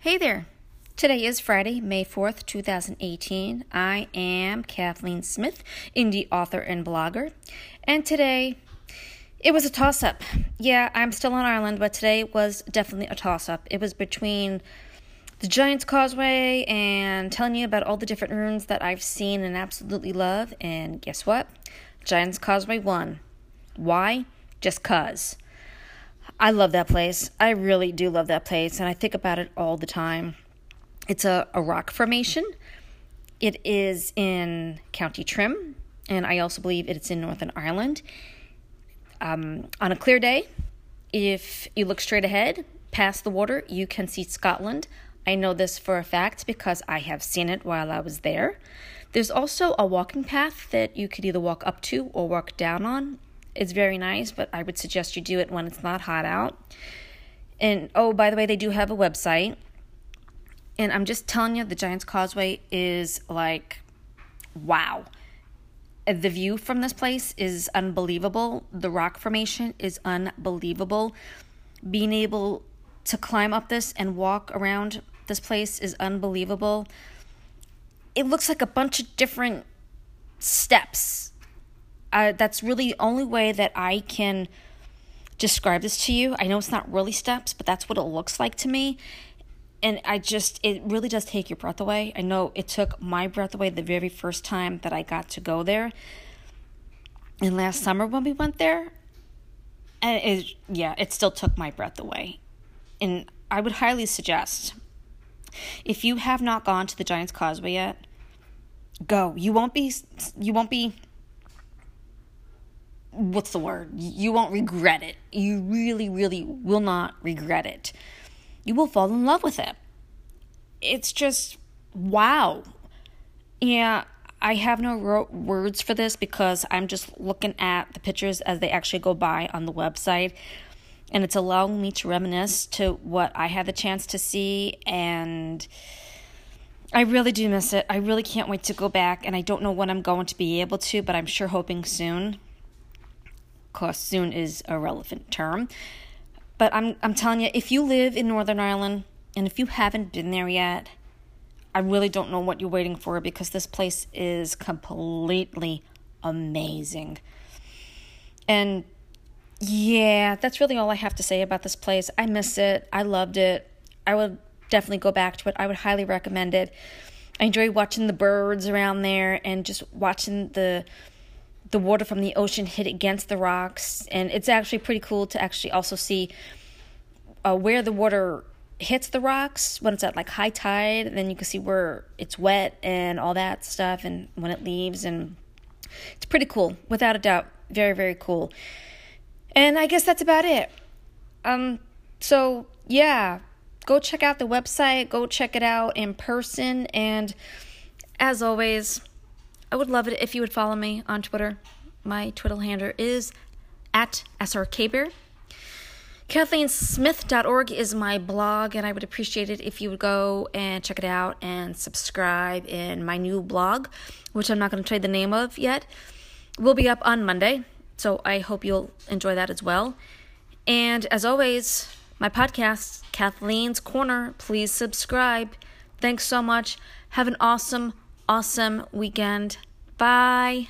Hey there. Today is Friday, May 4th, 2018. I am Kathleen Smith, indie author and blogger. And today, it was a toss up. Yeah, I'm still on Ireland, but today was definitely a toss up. It was between the Giant's Causeway and telling you about all the different runes that I've seen and absolutely love. And guess what? Giant's Causeway won. Why? Just cuz. I love that place. I really do love that place, and I think about it all the time. It's a, a rock formation. It is in County Antrim, and I also believe it's in Northern Ireland. Um, on a clear day, if you look straight ahead, past the water, you can see Scotland. I know this for a fact because I have seen it while I was there. There's also a walking path that you could either walk up to or walk down on. It's very nice, but I would suggest you do it when it's not hot out. And oh, by the way, they do have a website. And I'm just telling you, the Giant's Causeway is like, wow. Uh, the view from this place is unbelievable. The rock formation is unbelievable. Being able to climb up this and walk around this place is unbelievable. It looks like a bunch of different steps uh, that's really the only way that I can describe this to you. I know it's not really steps, but that's what it looks like to me. And I just, it really does take your breath away. I know it took my breath away the very first time that I got to go there. And last summer when we went there, and it, yeah, it still took my breath away. And I would highly suggest if you have not gone to the Giant's Causeway yet, go. You won't be, you won't be what's the word? You won't regret it. You really, really will not regret it. You will fall in love with it. It's just wow. Yeah, I have no ro- words for this because I'm just looking at the pictures as they actually go by on the website. And it's allowing me to reminisce to what I had the chance to see. And I really do miss it. I really can't wait to go back. And I don't know when I'm going to be able to, but I'm sure hoping soon course, soon is a relevant term. But I'm, I'm telling you, if you live in Northern Ireland and if you haven't been there yet, I really don't know what you're waiting for because this place is completely amazing. And yeah, that's really all I have to say about this place. I miss it. I loved it. I would definitely go back to it. I would highly recommend it. I enjoy watching the birds around there and just watching the the water from the ocean hit against the rocks, and it's actually pretty cool to actually also see uh, where the water hits the rocks when it's at like high tide. Then you can see where it's wet and all that stuff, and when it leaves, and it's pretty cool, without a doubt. Very very cool. And I guess that's about it. Um, so yeah, go check out the website. Go check it out in person, and as always I would love it if you would follow me on Twitter. My Twitter handle is at srkbear. KathleenSmith.org is my blog, and I would appreciate it if you would go and check it out and subscribe in my new blog, which I'm not going to tell you the name of yet. Will be up on Monday, so I hope you'll enjoy that as well. And as always, my podcast, Kathleen's Corner, please subscribe. Thanks so much. Have an awesome awesome weekend. Bye.